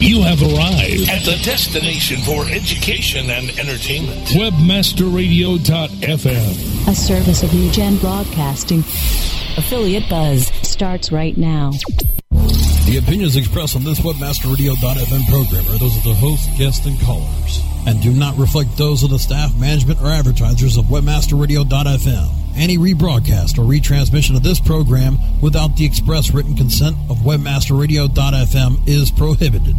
You have arrived at the destination for education and entertainment. webmasterradio.fm. A service of Newgen Broadcasting. Affiliate Buzz starts right now. The opinions expressed on this webmasterradio.fm program are those of the host, guests, and callers, and do not reflect those of the staff, management, or advertisers of webmasterradio.fm. Any rebroadcast or retransmission of this program without the express written consent of webmasterradio.fm is prohibited.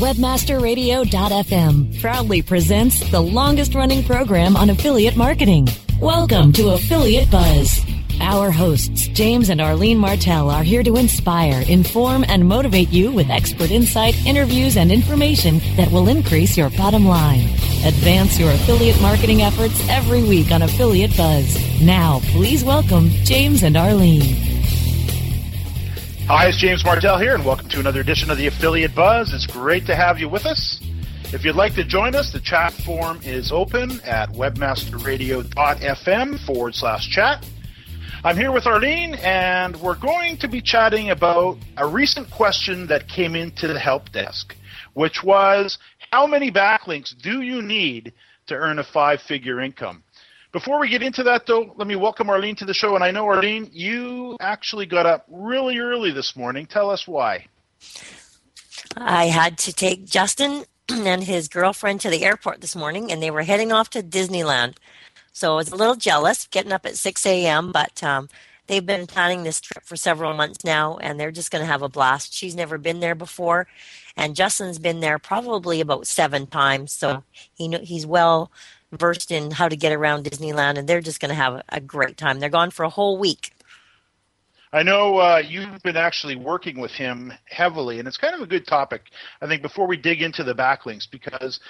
Webmasterradio.fm proudly presents the longest running program on affiliate marketing. Welcome to Affiliate Buzz. Our hosts, James and Arlene Martell, are here to inspire, inform, and motivate you with expert insight, interviews, and information that will increase your bottom line. Advance your affiliate marketing efforts every week on Affiliate Buzz. Now, please welcome James and Arlene. Hi, it's James Martell here, and welcome to another edition of the Affiliate Buzz. It's great to have you with us. If you'd like to join us, the chat form is open at webmasterradio.fm forward slash chat. I'm here with Arlene, and we're going to be chatting about a recent question that came into the help desk, which was how many backlinks do you need to earn a five figure income? Before we get into that, though, let me welcome Arlene to the show. And I know, Arlene, you actually got up really early this morning. Tell us why. I had to take Justin and his girlfriend to the airport this morning, and they were heading off to Disneyland. So I was a little jealous getting up at 6 a.m., but um, they've been planning this trip for several months now, and they're just going to have a blast. She's never been there before, and Justin's been there probably about seven times, so he know, he's well versed in how to get around Disneyland, and they're just going to have a great time. They're gone for a whole week. I know uh, you've been actually working with him heavily, and it's kind of a good topic, I think, before we dig into the backlinks, because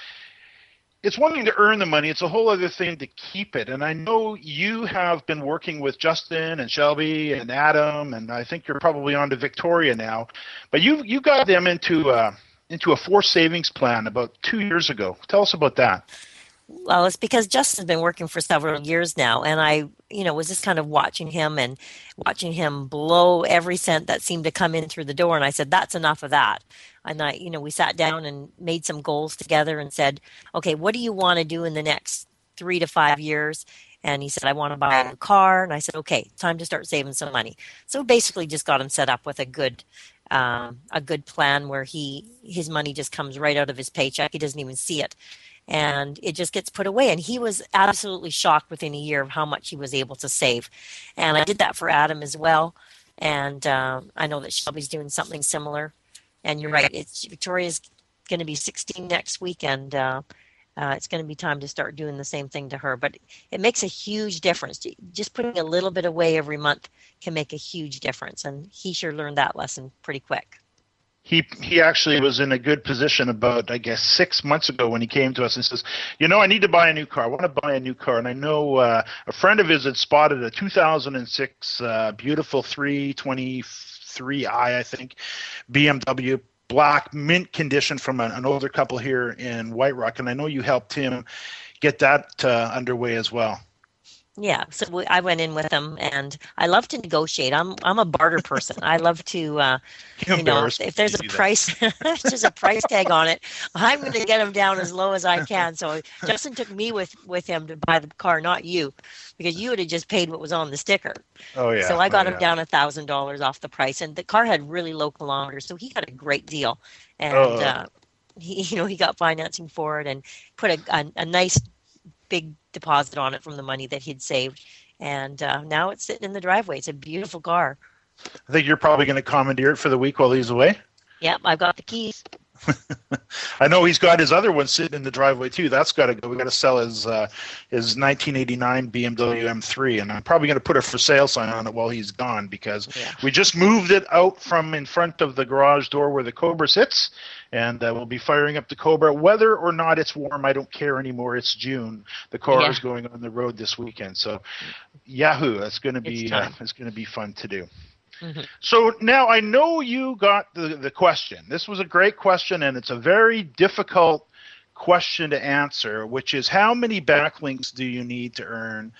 it's one thing to earn the money, it's a whole other thing to keep it. And I know you have been working with Justin and Shelby and Adam, and I think you're probably on to Victoria now, but you you got them into uh, into a forced savings plan about two years ago. Tell us about that. Well, it's because Justin's been working for several years now, and I, you know, was just kind of watching him and watching him blow every cent that seemed to come in through the door. And I said, "That's enough of that." And I, you know, we sat down and made some goals together and said, "Okay, what do you want to do in the next three to five years?" And he said, "I want to buy a new car." And I said, "Okay, time to start saving some money." So basically, just got him set up with a good um, a good plan where he his money just comes right out of his paycheck. He doesn't even see it and it just gets put away. And he was absolutely shocked within a year of how much he was able to save. And I did that for Adam as well. And um, I know that Shelby's doing something similar. And you're right, it's Victoria's going to be 16 next week, and uh, uh, it's going to be time to start doing the same thing to her. But it makes a huge difference. Just putting a little bit away every month can make a huge difference. And he sure learned that lesson pretty quick he he actually was in a good position about I guess six months ago when he came to us and says, you know, I need to buy a new car. I want to buy a new car, and I know uh, a friend of his had spotted a 2006 uh, beautiful 320 3i, I think, BMW black mint condition from an, an older couple here in White Rock, and I know you helped him get that uh, underway as well. Yeah, so we, I went in with them, and I love to negotiate. I'm I'm a barter person. I love to, uh, you know, if, if there's a price, if there's a price tag on it, I'm going to get them down as low as I can. So Justin took me with with him to buy the car, not you, because you would have just paid what was on the sticker. Oh yeah. So I got oh, him yeah. down a thousand dollars off the price, and the car had really low kilometers, so he got a great deal. And Oh. uh, he, you know, he got financing for it and put a, a, a nice big deposit on it from the money that he'd saved. And uh, now it's sitting in the driveway. It's a beautiful car. I think you're probably going to commandeer it for the week while he's away. Yep, I've got the keys. I know he's got his other one sitting in the driveway too. That's got to go. We got to sell his uh, his 1989 BMW M3, and I'm probably going to put a for sale sign on it while he's gone because Yeah. we just moved it out from in front of the garage door where the Cobra sits, and uh, we'll be firing up the Cobra. Whether or not it's warm, I don't care anymore. It's June. The car Yeah. is going on the road this weekend, so Yahoo! It's going to be It's uh, it's going to be fun to do. Mhm. So now I know you got the, the question. This was a great question, and it's a very difficult question to answer, which is how many backlinks do you need to earn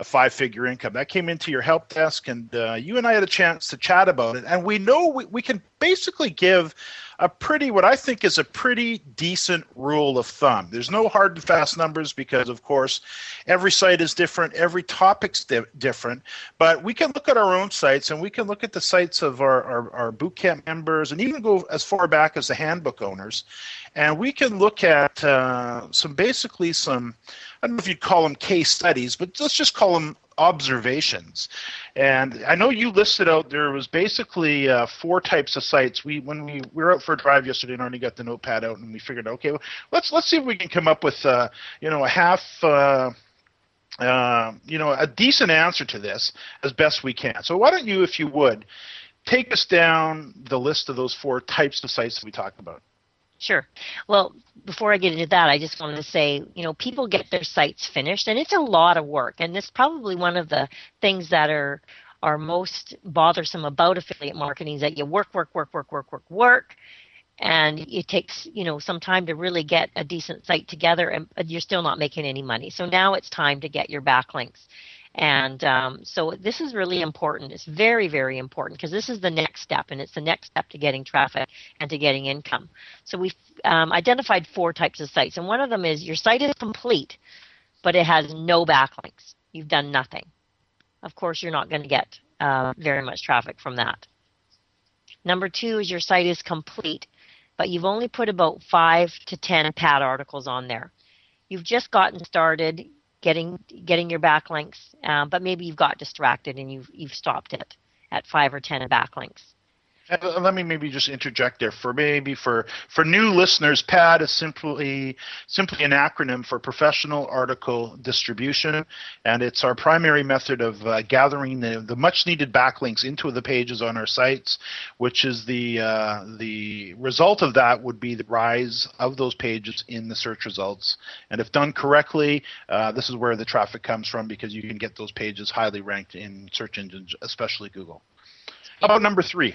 a five figure income? That came into your help desk, and uh, you and I had a chance to chat about it. And we know we, we can basically give a pretty, what I think is a pretty decent rule of thumb. There's no hard and fast numbers because, of course, every site is different, every topic's di- different. But we can look at our own sites and we can look at the sites of our, our, our boot camp members and even go as far back as the handbook owners. And we can look at uh, some basically some, I don't know if you'd call them case studies, but let's just call them observations. And I know you listed out there was basically uh, four types of sites. We when we, we were out for a drive yesterday and already got the notepad out and we figured okay, well, let's let's see if we can come up with uh, you know a half. Uh, uh, you know, a decent answer to this as best we can. So why don't you, if you would, take us down the list of those four types of sites that we talked about. Sure. Well, before I get into that, I just wanted to say, you know, people get their sites finished, and it's a lot of work, and it's probably one of the things that are are most bothersome about affiliate marketing is that you work, work, work, work, work, work, work, and it takes you know some time to really get a decent site together, and you're still not making any money. So now it's time to get your backlinks. And um, so this is really important. It's very, very important because this is the next step, and it's the next step to getting traffic and to getting income. So we've um, identified four types of sites, and one of them is your site is complete, but it has no backlinks. You've done nothing. Of course, you're not going to get uh, very much traffic from that. Number two is your site is complete, but you've only put about five to ten pad articles on there. You've just gotten started getting getting your backlinks, um, but maybe you've got distracted and you've you've stopped it at five or ten backlinks. Uh, let me maybe just interject there for maybe for for new listeners. PAD is simply simply an acronym for Professional Article Distribution, and it's our primary method of uh, gathering the, the much needed backlinks into the pages on our sites. Which is the uh, the result of that would be the rise of those pages in the search results. And if done correctly, uh, this is where the traffic comes from because you can get those pages highly ranked in search engines, especially Google. How about number three?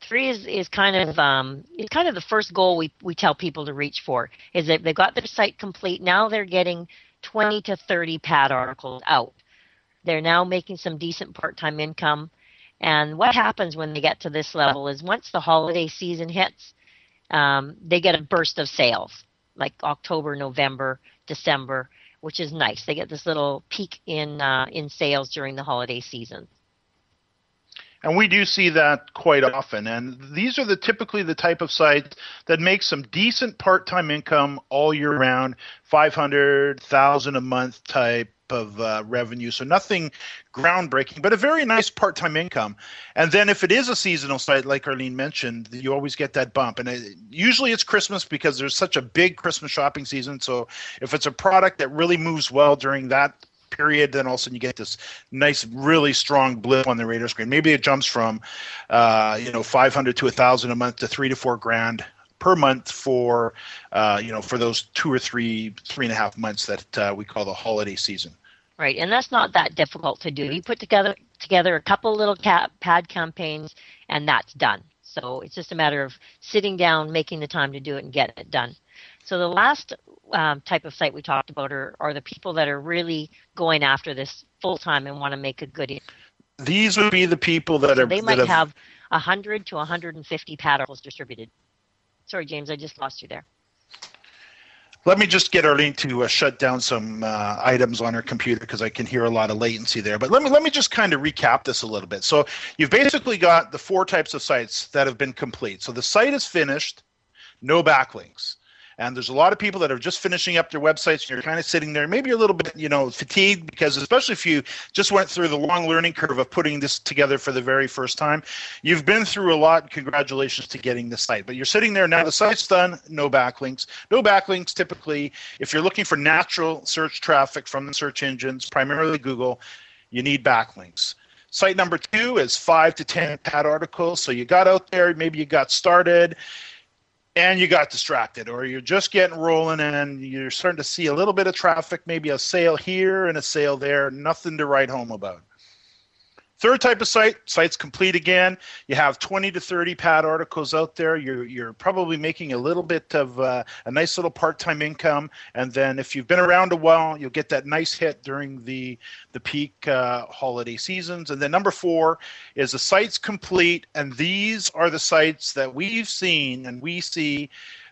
Three is, is kind of um, is kind of the first goal we, we tell people to reach for is that they've got their site complete. Now they're getting 20 to 30 pad articles out. They're now making some decent part-time income. And what happens when they get to this level is once the holiday season hits um, they get a burst of sales like october november december which is nice. They get this little peak in uh, in sales during the holiday season And we do see that quite often. And these are the typically the type of sites that make some decent part-time income all year round, 500,000 a month type of uh, revenue. So nothing groundbreaking, but a very nice part-time income. And then if it is a seasonal site, like Arlene mentioned, you always get that bump. And it, usually it's Christmas because there's such a big Christmas shopping season. So if it's a product that really moves well during that period, then all of a sudden you get this nice, really strong blip on the radar screen. Maybe it jumps from, uh, you know, 500 to a thousand a month to three to four grand per month for, uh, you know, for those two or three, three and a half months that uh, we call the holiday season. Right, and that's not that difficult to do. You put together together a couple little ca- pad campaigns, and that's done. So it's just a matter of sitting down, making the time to do it, and get it done. So the last um, type of site we talked about are, are the people that are really going after this full time and want to make a good. These would be the people that So are they might have, have 100 to 150 pad articles distributed. Sorry, James, I just lost you there. Let me just get Arlene to uh, shut down some uh, items on her computer because I can hear a lot of latency there. But let me let me just kind of recap this a little bit. So you've basically got the four types of sites that have been complete. So the site is finished, no backlinks. And there's a lot of people that are just finishing up their websites and you're kind of sitting there. Maybe a little bit, you know, fatigued because especially if you just went through the long learning curve of putting this together for the very first time, you've been through a lot. Congratulations to getting the site. But you're sitting there now, the site's done, no backlinks. No backlinks typically, if you're looking for natural search traffic from the search engines, primarily Google, you need backlinks. Site number two is five to 10 pad articles. So you got out there, maybe you got started and you got distracted or you're just getting rolling and you're starting to see a little bit of traffic, maybe a sale here and a sale there, nothing to write home about. Third type of site, site's complete again. You have 20 to 30 pad articles out there. You're, you're probably making a little bit of uh, a nice little part-time income. And then if you've been around a while, you'll get that nice hit during the, the peak uh, holiday seasons. And then number four is the site's complete. And these are the sites that we've seen and we see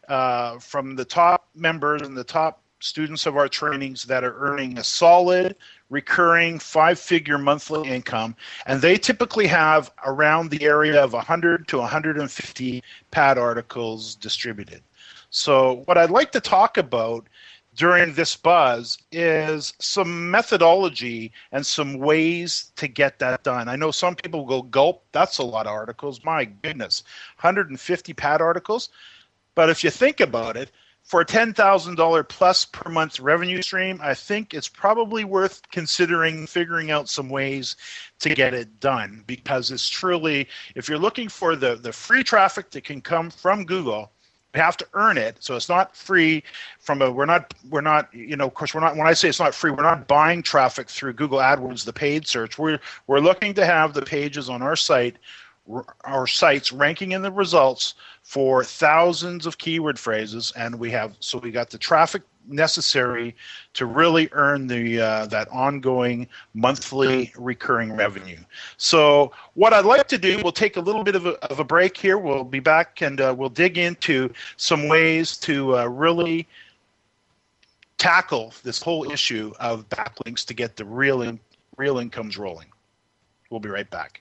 uh, from the top members and the top students of our trainings that are earning a solid recurring five figure monthly income and they typically have around the area of 100 to 150 pad articles distributed so what i'd like to talk about during this buzz is some methodology and some ways to get that done. I know some people will go gulp, that's a lot of articles. My goodness, 150 pad articles. But if you think about it, for a $10,000 plus per month revenue stream, I think it's probably worth considering figuring out some ways to get it done because it's truly, if you're looking for the, the free traffic that can come from Google, you have to earn it. So it's not free from a, we're not, we're not, you know, of course, we're not, when I say it's not free, we're not buying traffic through Google AdWords, the paid search. We're, we're looking to have the pages on our site our sites ranking in the results for thousands of keyword phrases and we have so we got the traffic necessary to really earn the uh, that ongoing monthly recurring revenue. So what i'd like to do we'll take a little bit of a, of a break here. We'll be back and uh, we'll dig into some ways to uh, really tackle this whole issue of backlinks to get the real in, real incomes rolling. We'll be right back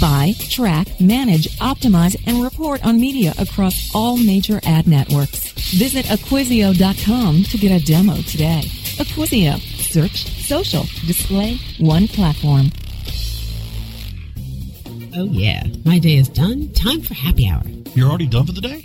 Buy, track, manage, optimize, and report on media across all major ad networks. Visit Acquisio.com to get a demo today. Acquisio. Search, social, display, one platform. Oh yeah, my day is done. Time for happy hour. You're already done for the day?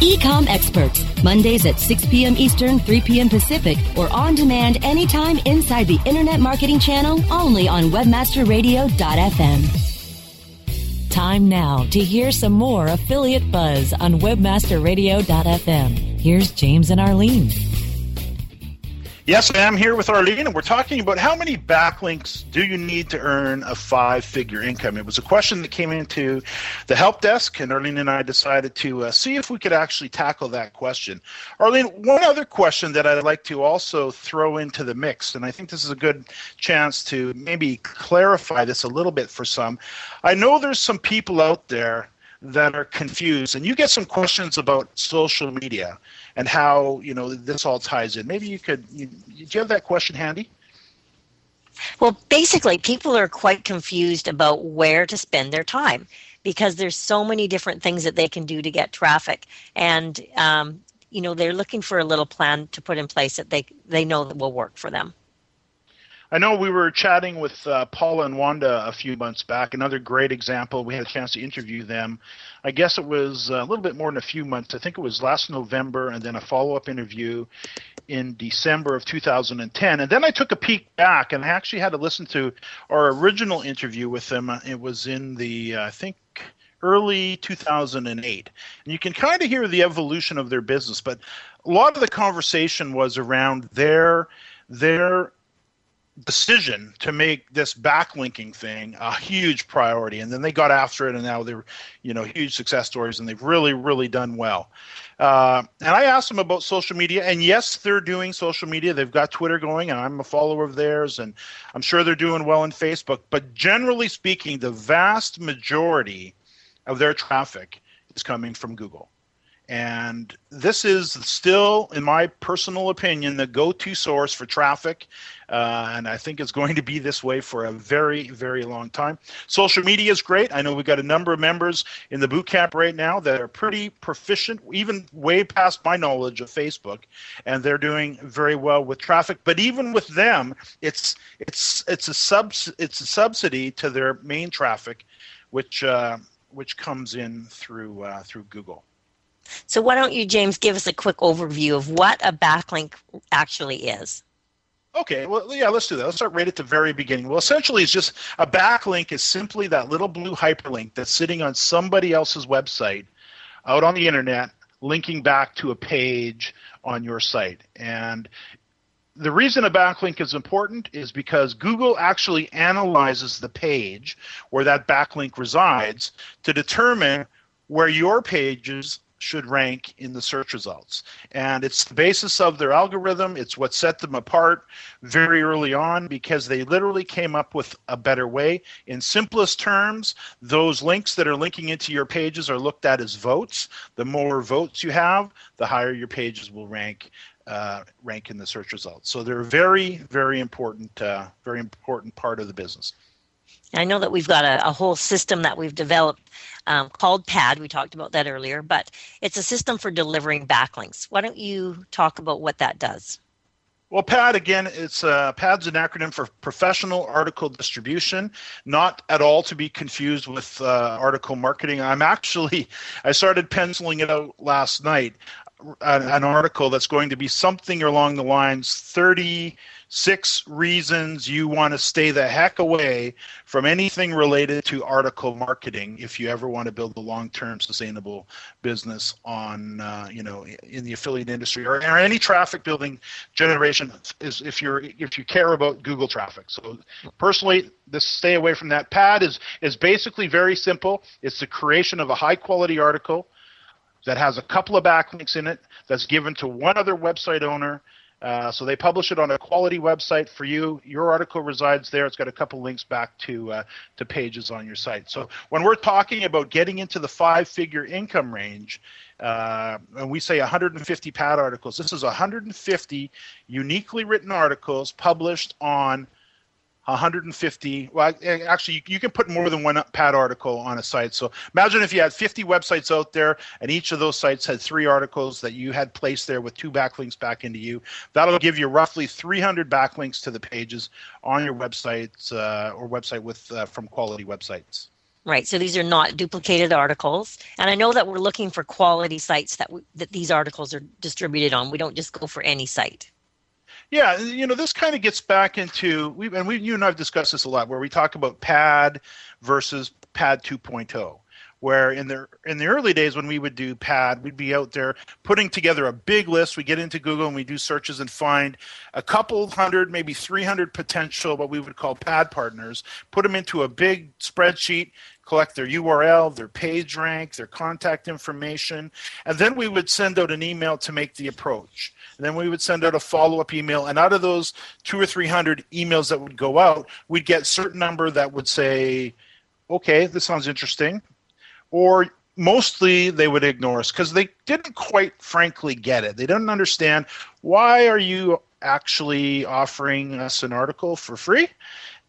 Ecom Experts, Mondays at 6 p.m. Eastern, 3 p.m. Pacific, or on demand anytime inside the Internet Marketing Channel only on WebmasterRadio.fm. Time now to hear some more affiliate buzz on webmasterradio.fm. Here's James and Arlene. Yes, I am here with Arlene, and we're talking about how many backlinks do you need to earn a five figure income? It was a question that came into the help desk, and Arlene and I decided to uh, see if we could actually tackle that question. Arlene, one other question that I'd like to also throw into the mix, and I think this is a good chance to maybe clarify this a little bit for some. I know there's some people out there that are confused, and you get some questions about social media and how you know this all ties in. Maybe you could. You, do you have that question handy? Well, basically, people are quite confused about where to spend their time because there's so many different things that they can do to get traffic, and um, you know they're looking for a little plan to put in place that they they know that will work for them. I know we were chatting with uh, Paula and Wanda a few months back. Another great example. We had a chance to interview them. I guess it was a little bit more than a few months. I think it was last November, and then a follow up interview in December of 2010. And then I took a peek back, and I actually had to listen to our original interview with them. It was in the, uh, I think, early 2008. And you can kind of hear the evolution of their business, but a lot of the conversation was around their their decision to make this backlinking thing a huge priority. And then they got after it and now they're you know huge success stories and they've really really done well. Uh, and i asked them about social media and yes they're doing social media. They've got twitter going and i'm a follower of theirs and i'm sure they're doing well in facebook. But generally speaking the vast majority of their traffic is coming from google and this is still, in my personal opinion, the go to source for traffic. Uh, and I think it's going to be this way for a very, very long time. Social media is great. I know we've got a number of members in the boot camp right now that are pretty proficient, even way past my knowledge of Facebook, and they're doing very well with traffic. But even with them, it's it's it's a subs it's a subsidy to their main traffic, which uh, which comes in through uh, through Google. So why don't you, James, give us a quick overview of what a backlink actually is? Okay, well, yeah, let's do that. Let's start right at the very beginning. Well, essentially, it's just a backlink is simply that little blue hyperlink that's sitting on somebody else's website out on the internet, linking back to a page on your site. And the reason a backlink is important is because Google actually analyzes the page where that backlink resides to determine where your pages should rank in the search results. And it's the basis of their algorithm. It's what set them apart very early on because they literally came up with a better way. In simplest terms, those links that are linking into your pages are looked at as votes. The more votes you have, the higher your pages will rank. Uh, rank in the search results. So they're very, very important, uh, very important part of the business. I know that we've got a, a whole system that we've developed um, called PAD. We talked about that earlier, but it's a system for delivering backlinks. Why don't you talk about what that does? Well, PAD again, it's uh, PAD's an acronym for Professional Article Distribution, not at all to be confused with uh, article marketing. I'm actually, I started penciling it out last night, an, an article that's going to be something along the lines 30 six reasons you want to stay the heck away from anything related to article marketing if you ever want to build a long-term sustainable business on uh, you know in the affiliate industry or, or any traffic building generation is if you're if you care about google traffic. So personally this stay away from that pad is is basically very simple. It's the creation of a high quality article that has a couple of backlinks in it that's given to one other website owner uh, so they publish it on a quality website for you. Your article resides there. It's got a couple links back to uh, to pages on your site. So when we're talking about getting into the five-figure income range, uh, and we say 150 pad articles, this is 150 uniquely written articles published on 150 well actually you can put more than one pad article on a site so imagine if you had 50 websites out there and each of those sites had three articles that you had placed there with two backlinks back into you that'll give you roughly 300 backlinks to the pages on your websites uh, or website with uh, from quality websites Right. So these are not duplicated articles, and I know that we're looking for quality sites that that these articles are distributed on. We don't just go for any site. Yeah, you know, this kind of gets back into we and we you and I've discussed this a lot where we talk about pad versus pad 2.0 where in the in the early days when we would do pad we'd be out there putting together a big list. We get into google and we do searches and find a couple hundred maybe 300 potential what we would call pad partners put them into a big spreadsheet collect their url their page rank their contact information and then we would send out an email to make the approach and then we would send out a follow-up email and out of those two or three hundred emails that would go out we'd get a certain number that would say okay this sounds interesting or mostly they would ignore us because they didn't quite frankly get it. They didn't understand why are you actually offering us an article for free?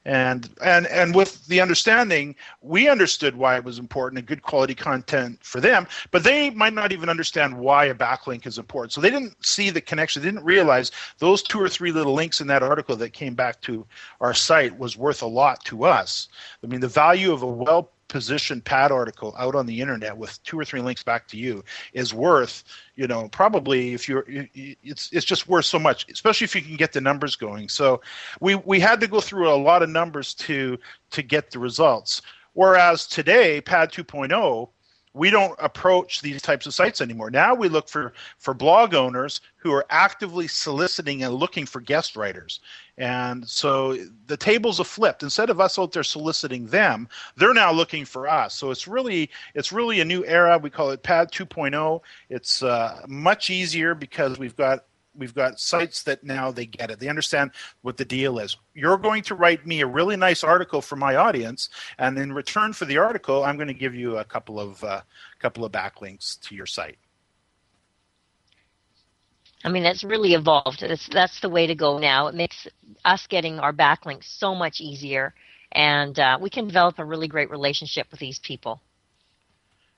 And and and with the understanding, we understood why it was important and good quality content for them, but they might not even understand why a backlink is important. So they didn't see the connection. They didn't realize those two or three little links in that article that came back to our site was worth a lot to us. I mean, the value of a well positioned pad article out on the internet with two or three links back to you is worth you know probably if you're it's it's just worth so much especially if you can get the numbers going. So we we had to go through a lot of numbers to to get the results. Whereas today pad 2.0 we don't approach these types of sites anymore. Now we look for for blog owners who are actively soliciting and looking for guest writers. And so the tables have flipped. Instead of us out there soliciting them, they're now looking for us. So it's really it's really a new era. We call it Pad 2.0. It's uh, much easier because we've got we've got sites that now they get it. They understand what the deal is. You're going to write me a really nice article for my audience, and in return for the article, I'm going to give you a couple of uh, couple of backlinks to your site. I mean, it's really evolved. That's that's the way to go now. It makes us getting our backlinks so much easier, and uh, we can develop a really great relationship with these people.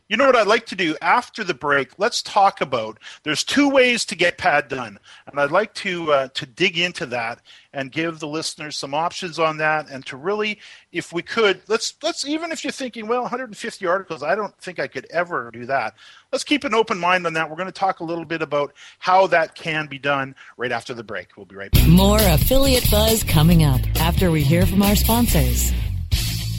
You know what I'd like to do after the break? Let's talk about. There's two ways to get pad done, and I'd like to uh, to dig into that and give the listeners some options on that, and to really, if we could, let's let's even if you're thinking, well, 150 articles, I don't think I could ever do that. Let's keep an open mind on that. We're going to talk a little bit about how that can be done right after the break. We'll be right back. More affiliate buzz coming up after we hear from our sponsors.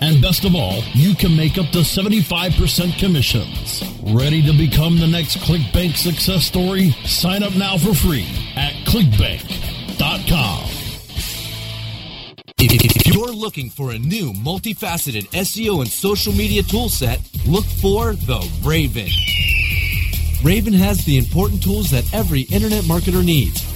And best of all, you can make up to 75% commissions. Ready to become the next ClickBank success story? Sign up now for free at clickbank.com. If you're looking for a new multifaceted SEO and social media toolset, look for the Raven. Raven has the important tools that every internet marketer needs.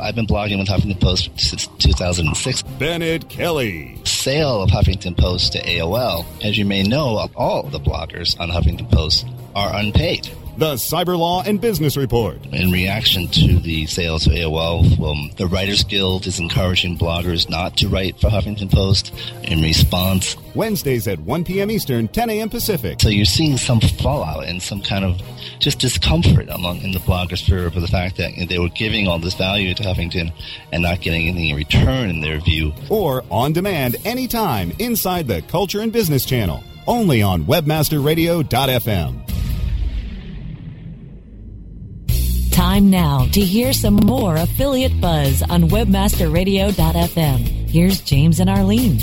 I've been blogging with Huffington Post since 2006. Bennet Kelley. Sale of Huffington Post to AOL. As you may know, all the bloggers on Huffington Post are unpaid. The Cyber Law and Business Report. In reaction to the sales of AOL, um, the Writers Guild is encouraging bloggers not to write for Huffington Post in response. Wednesdays at 1 p.m. Eastern, 10 a.m. Pacific. So you're seeing some fallout and some kind of just discomfort among in the blogosphere for the fact that they were giving all this value to Huffington and not getting anything in return in their view. Or on demand anytime inside the Culture and Business channel. Only on webmasterradio.fm. Time now to hear some more affiliate buzz on webmasterradio.fm. Here's James and Arlene.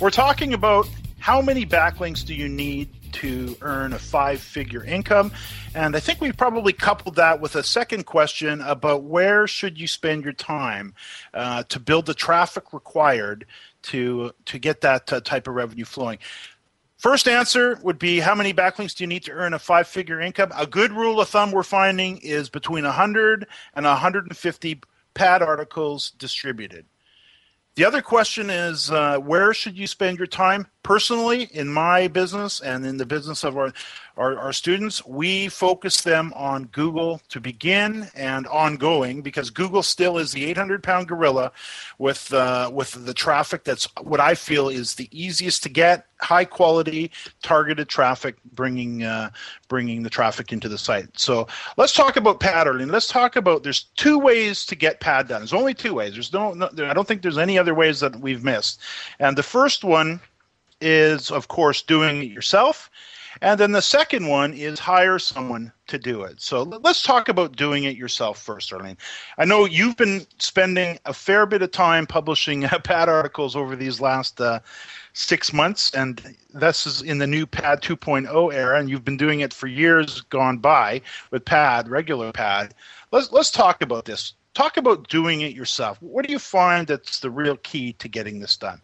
We're talking about how many backlinks do you need to earn a five figure income? And I think we probably coupled that with a second question about where should you spend your time uh, to build the traffic required to to get that uh, type of revenue flowing First answer would be how many backlinks do you need to earn a five figure income? A good rule of thumb we're finding is between 100 and 150 pad articles distributed. The other question is uh, where should you spend your time? Personally, in my business and in the business of our, our, our, students, we focus them on Google to begin and ongoing because Google still is the 800 pound gorilla with, uh, with the traffic that's what I feel is the easiest to get, high quality, targeted traffic, bringing, uh, bringing the traffic into the site. So let's talk about early. Let's talk about there's two ways to get pad done. There's only two ways. There's no, no I don't think there's any other ways that we've missed. And the first one is, of course, doing it yourself. And then the second one is hire someone to do it. So let's talk about doing it yourself first, Arlene. I know you've been spending a fair bit of time publishing pad articles over these last uh, six months, and this is in the new pad 2.0 era, and you've been doing it for years gone by with pad, regular pad. Let's let's talk about this. Talk about doing it yourself. What do you find that's the real key to getting this done?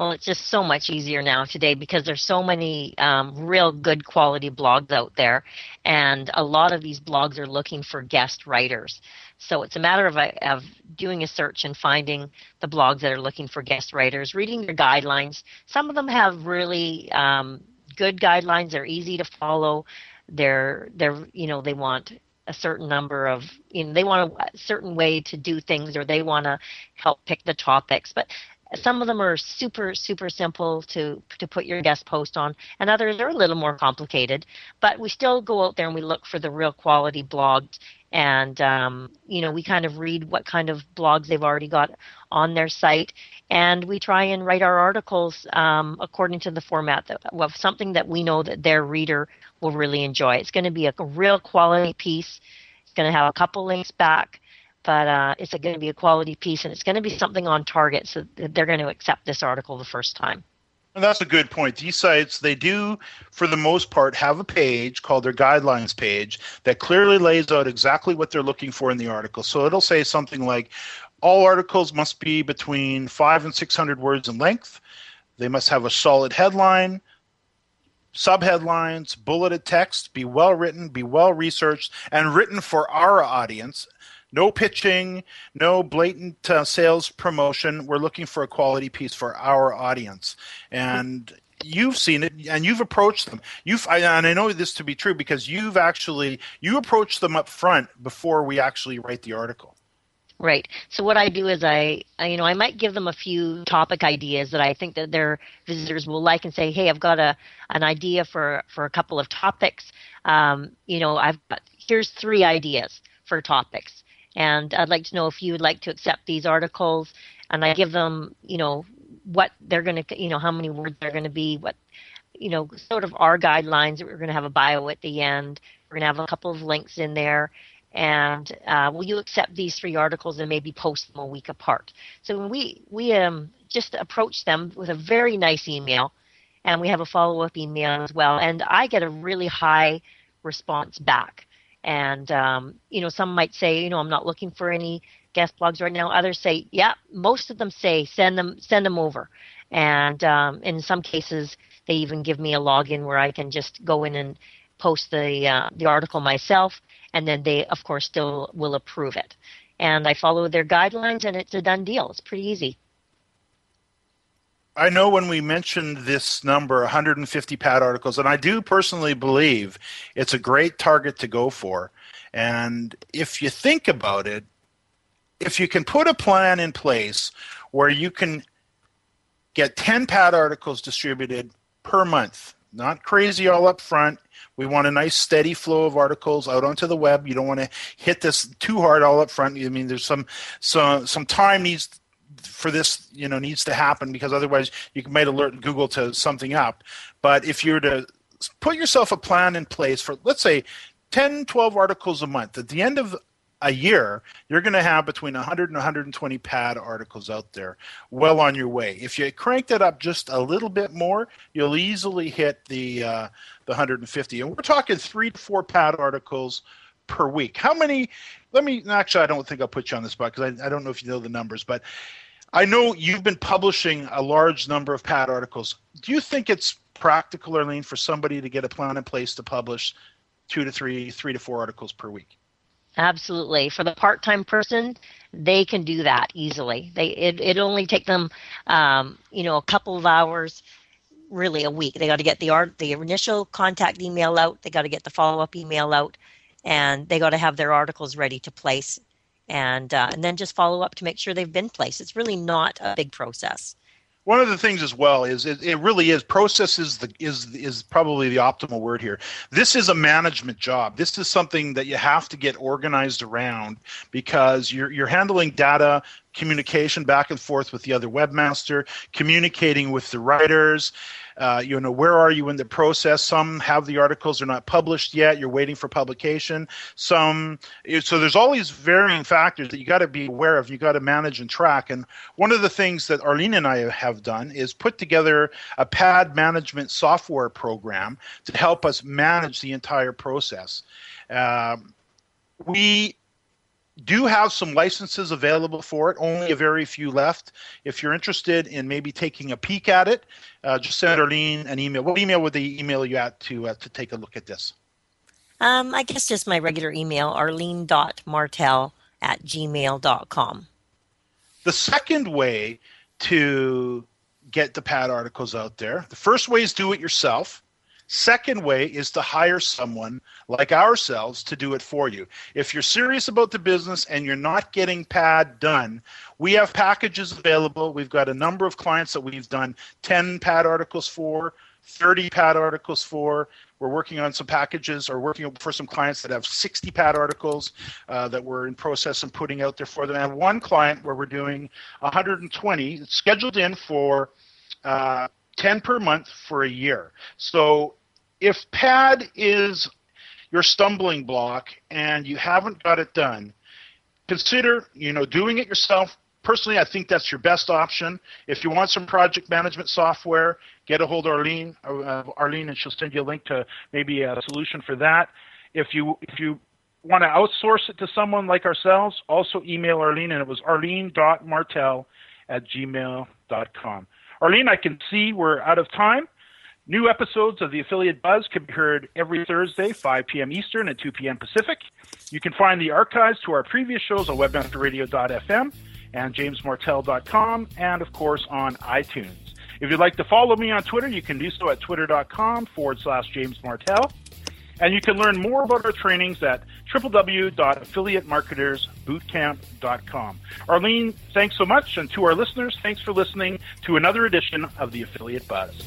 Well, it's just so much easier now today because there's so many um, real good quality blogs out there, and a lot of these blogs are looking for guest writers. So it's a matter of, of doing a search and finding the blogs that are looking for guest writers, reading their guidelines. Some of them have really um, good guidelines. They're easy to follow. They're they're you know they want a certain number of you know they want a certain way to do things or they want to help pick the topics but some of them are super super simple to to put your guest post on and others are a little more complicated but we still go out there and we look for the real quality blogs and um, you know we kind of read what kind of blogs they've already got on their site and we try and write our articles um, according to the format that, of something that we know that their reader will really enjoy. It's going to be a, a real quality piece. It's going to have a couple links back but uh, it's going to be a quality piece and it's going to be something on target so they're going to accept this article the first time. And that's a good point. These sites, they do, for the most part, have a page called their guidelines page that clearly lays out exactly what they're looking for in the article. So it'll say something like, all articles must be between five and 600 words in length. They must have a solid headline, subheadlines, bulleted text, be well written, be well researched, and written for our audience no pitching, no blatant uh, sales promotion. We're looking for a quality piece for our audience. And you've seen it and you've approached them you've and i know this to be true because you've actually you approach them up front before we actually write the article Right. So what I do is I, I, you know, I might give them a few topic ideas that I think that their visitors will like, and say, hey, I've got a an idea for for a couple of topics. Um, you know, I've got here's three ideas for topics, and I'd like to know if you would like to accept these articles. And I give them, you know, what they're going to, you know, how many words they're going to be, what, you know, sort of our guidelines. We're going to have a bio at the end. We're going to have a couple of links in there. And uh, will you accept these three articles and maybe post them a week apart? So when we we um, just approach them with a very nice email, and we have a follow up email as well. And I get a really high response back. And um, you know, some might say, you know, I'm not looking for any guest blogs right now. Others say, yeah. Most of them say send them send them over. And um, in some cases, they even give me a login where I can just go in and post the uh, the article myself, and then they, of course, still will approve it. And I follow their guidelines, and it's a done deal. It's pretty easy. I know when we mentioned this number, 150 pad articles, and I do personally believe it's a great target to go for. And if you think about it, if you can put a plan in place where you can get 10 pad articles distributed per month, not crazy all up front. We want a nice steady flow of articles out onto the web. You don't want to hit this too hard all up front. I mean, there's some some some time needs for this you know needs to happen because otherwise you might alert Google to something up. But if you were to put yourself a plan in place for let's say 10 12 articles a month at the end of a year you're going to have between 100 and 120 pad articles out there well on your way. If you crank that up just a little bit more you'll easily hit the uh, the 150 and we're talking three to four pad articles per week. How many let me actually i don't think i'll put you on the spot because I, I don't know if you know the numbers but I know you've been publishing a large number of pad articles. Do you think it's practical, Arlene, for somebody to get a plan in place to publish two to three, three to four articles per week? Absolutely. For the part-time person, they can do that easily. They it it only take them, um, you know, a couple of hours, really a week. They got to get the art, the initial contact email out. They got to get the follow-up email out, and they got to have their articles ready to place, and uh, and then just follow up to make sure they've been placed. It's really not a big process. One of the things as well is it, it, really is process is the is is probably the optimal word here. This is a management job. This is something that you have to get organized around because you're you're handling data communication back and forth with the other webmaster communicating with the writers uh, you know where are you in the process? Some have the articles they're not published yet you're waiting for publication. Some so there's all these varying factors that you got to be aware of you got to manage and track and one of the things that arlene and i have done is put together a pad management software program to help us manage the entire process. Um, we do have some licenses available for it, only a very few left. If you're interested in maybe taking a peek at it, uh, just send Arlene an email. What email would they email you at to, uh, to take a look at this? Um, I guess just my regular email, arlene.martell at gmail.com. The second way to get the pad articles out there, the first way is do it yourself. Second way is to hire someone like ourselves to do it for you. If you're serious about the business and you're not getting pad done, we have packages available. We've got a number of clients that we've done 10 pad articles for, 30 pad articles for. We're working on some packages or working for some clients that have 60 pad articles uh, that we're in process of putting out there for them. And one client where we're doing 120, scheduled in for uh, 10 per month for a year. So if pad is your stumbling block and you haven't got it done, consider you know doing it yourself. Personally, I think that's your best option. If you want some project management software, get a hold of Arlene, uh, Arlene, and she'll send you a link to maybe a solution for that. If you if you want to outsource it to someone like ourselves, also email Arlene, and it was arlene.martell at gmail.com. Arlene, I can see we're out of time. New episodes of the Affiliate Buzz can be heard every Thursday, 5 p.m. Eastern and 2 p.m. Pacific. You can find the archives to our previous shows on webmasterradio.fm and jamesmartell.com, and of course on iTunes. If you'd like to follow me on Twitter, you can do so at twitter.com forward slash James Martell. And you can learn more about our trainings at www.affiliatemarketersbootcamp.com. Arlene, thanks so much. And to our listeners, thanks for listening to another edition of the Affiliate Buzz.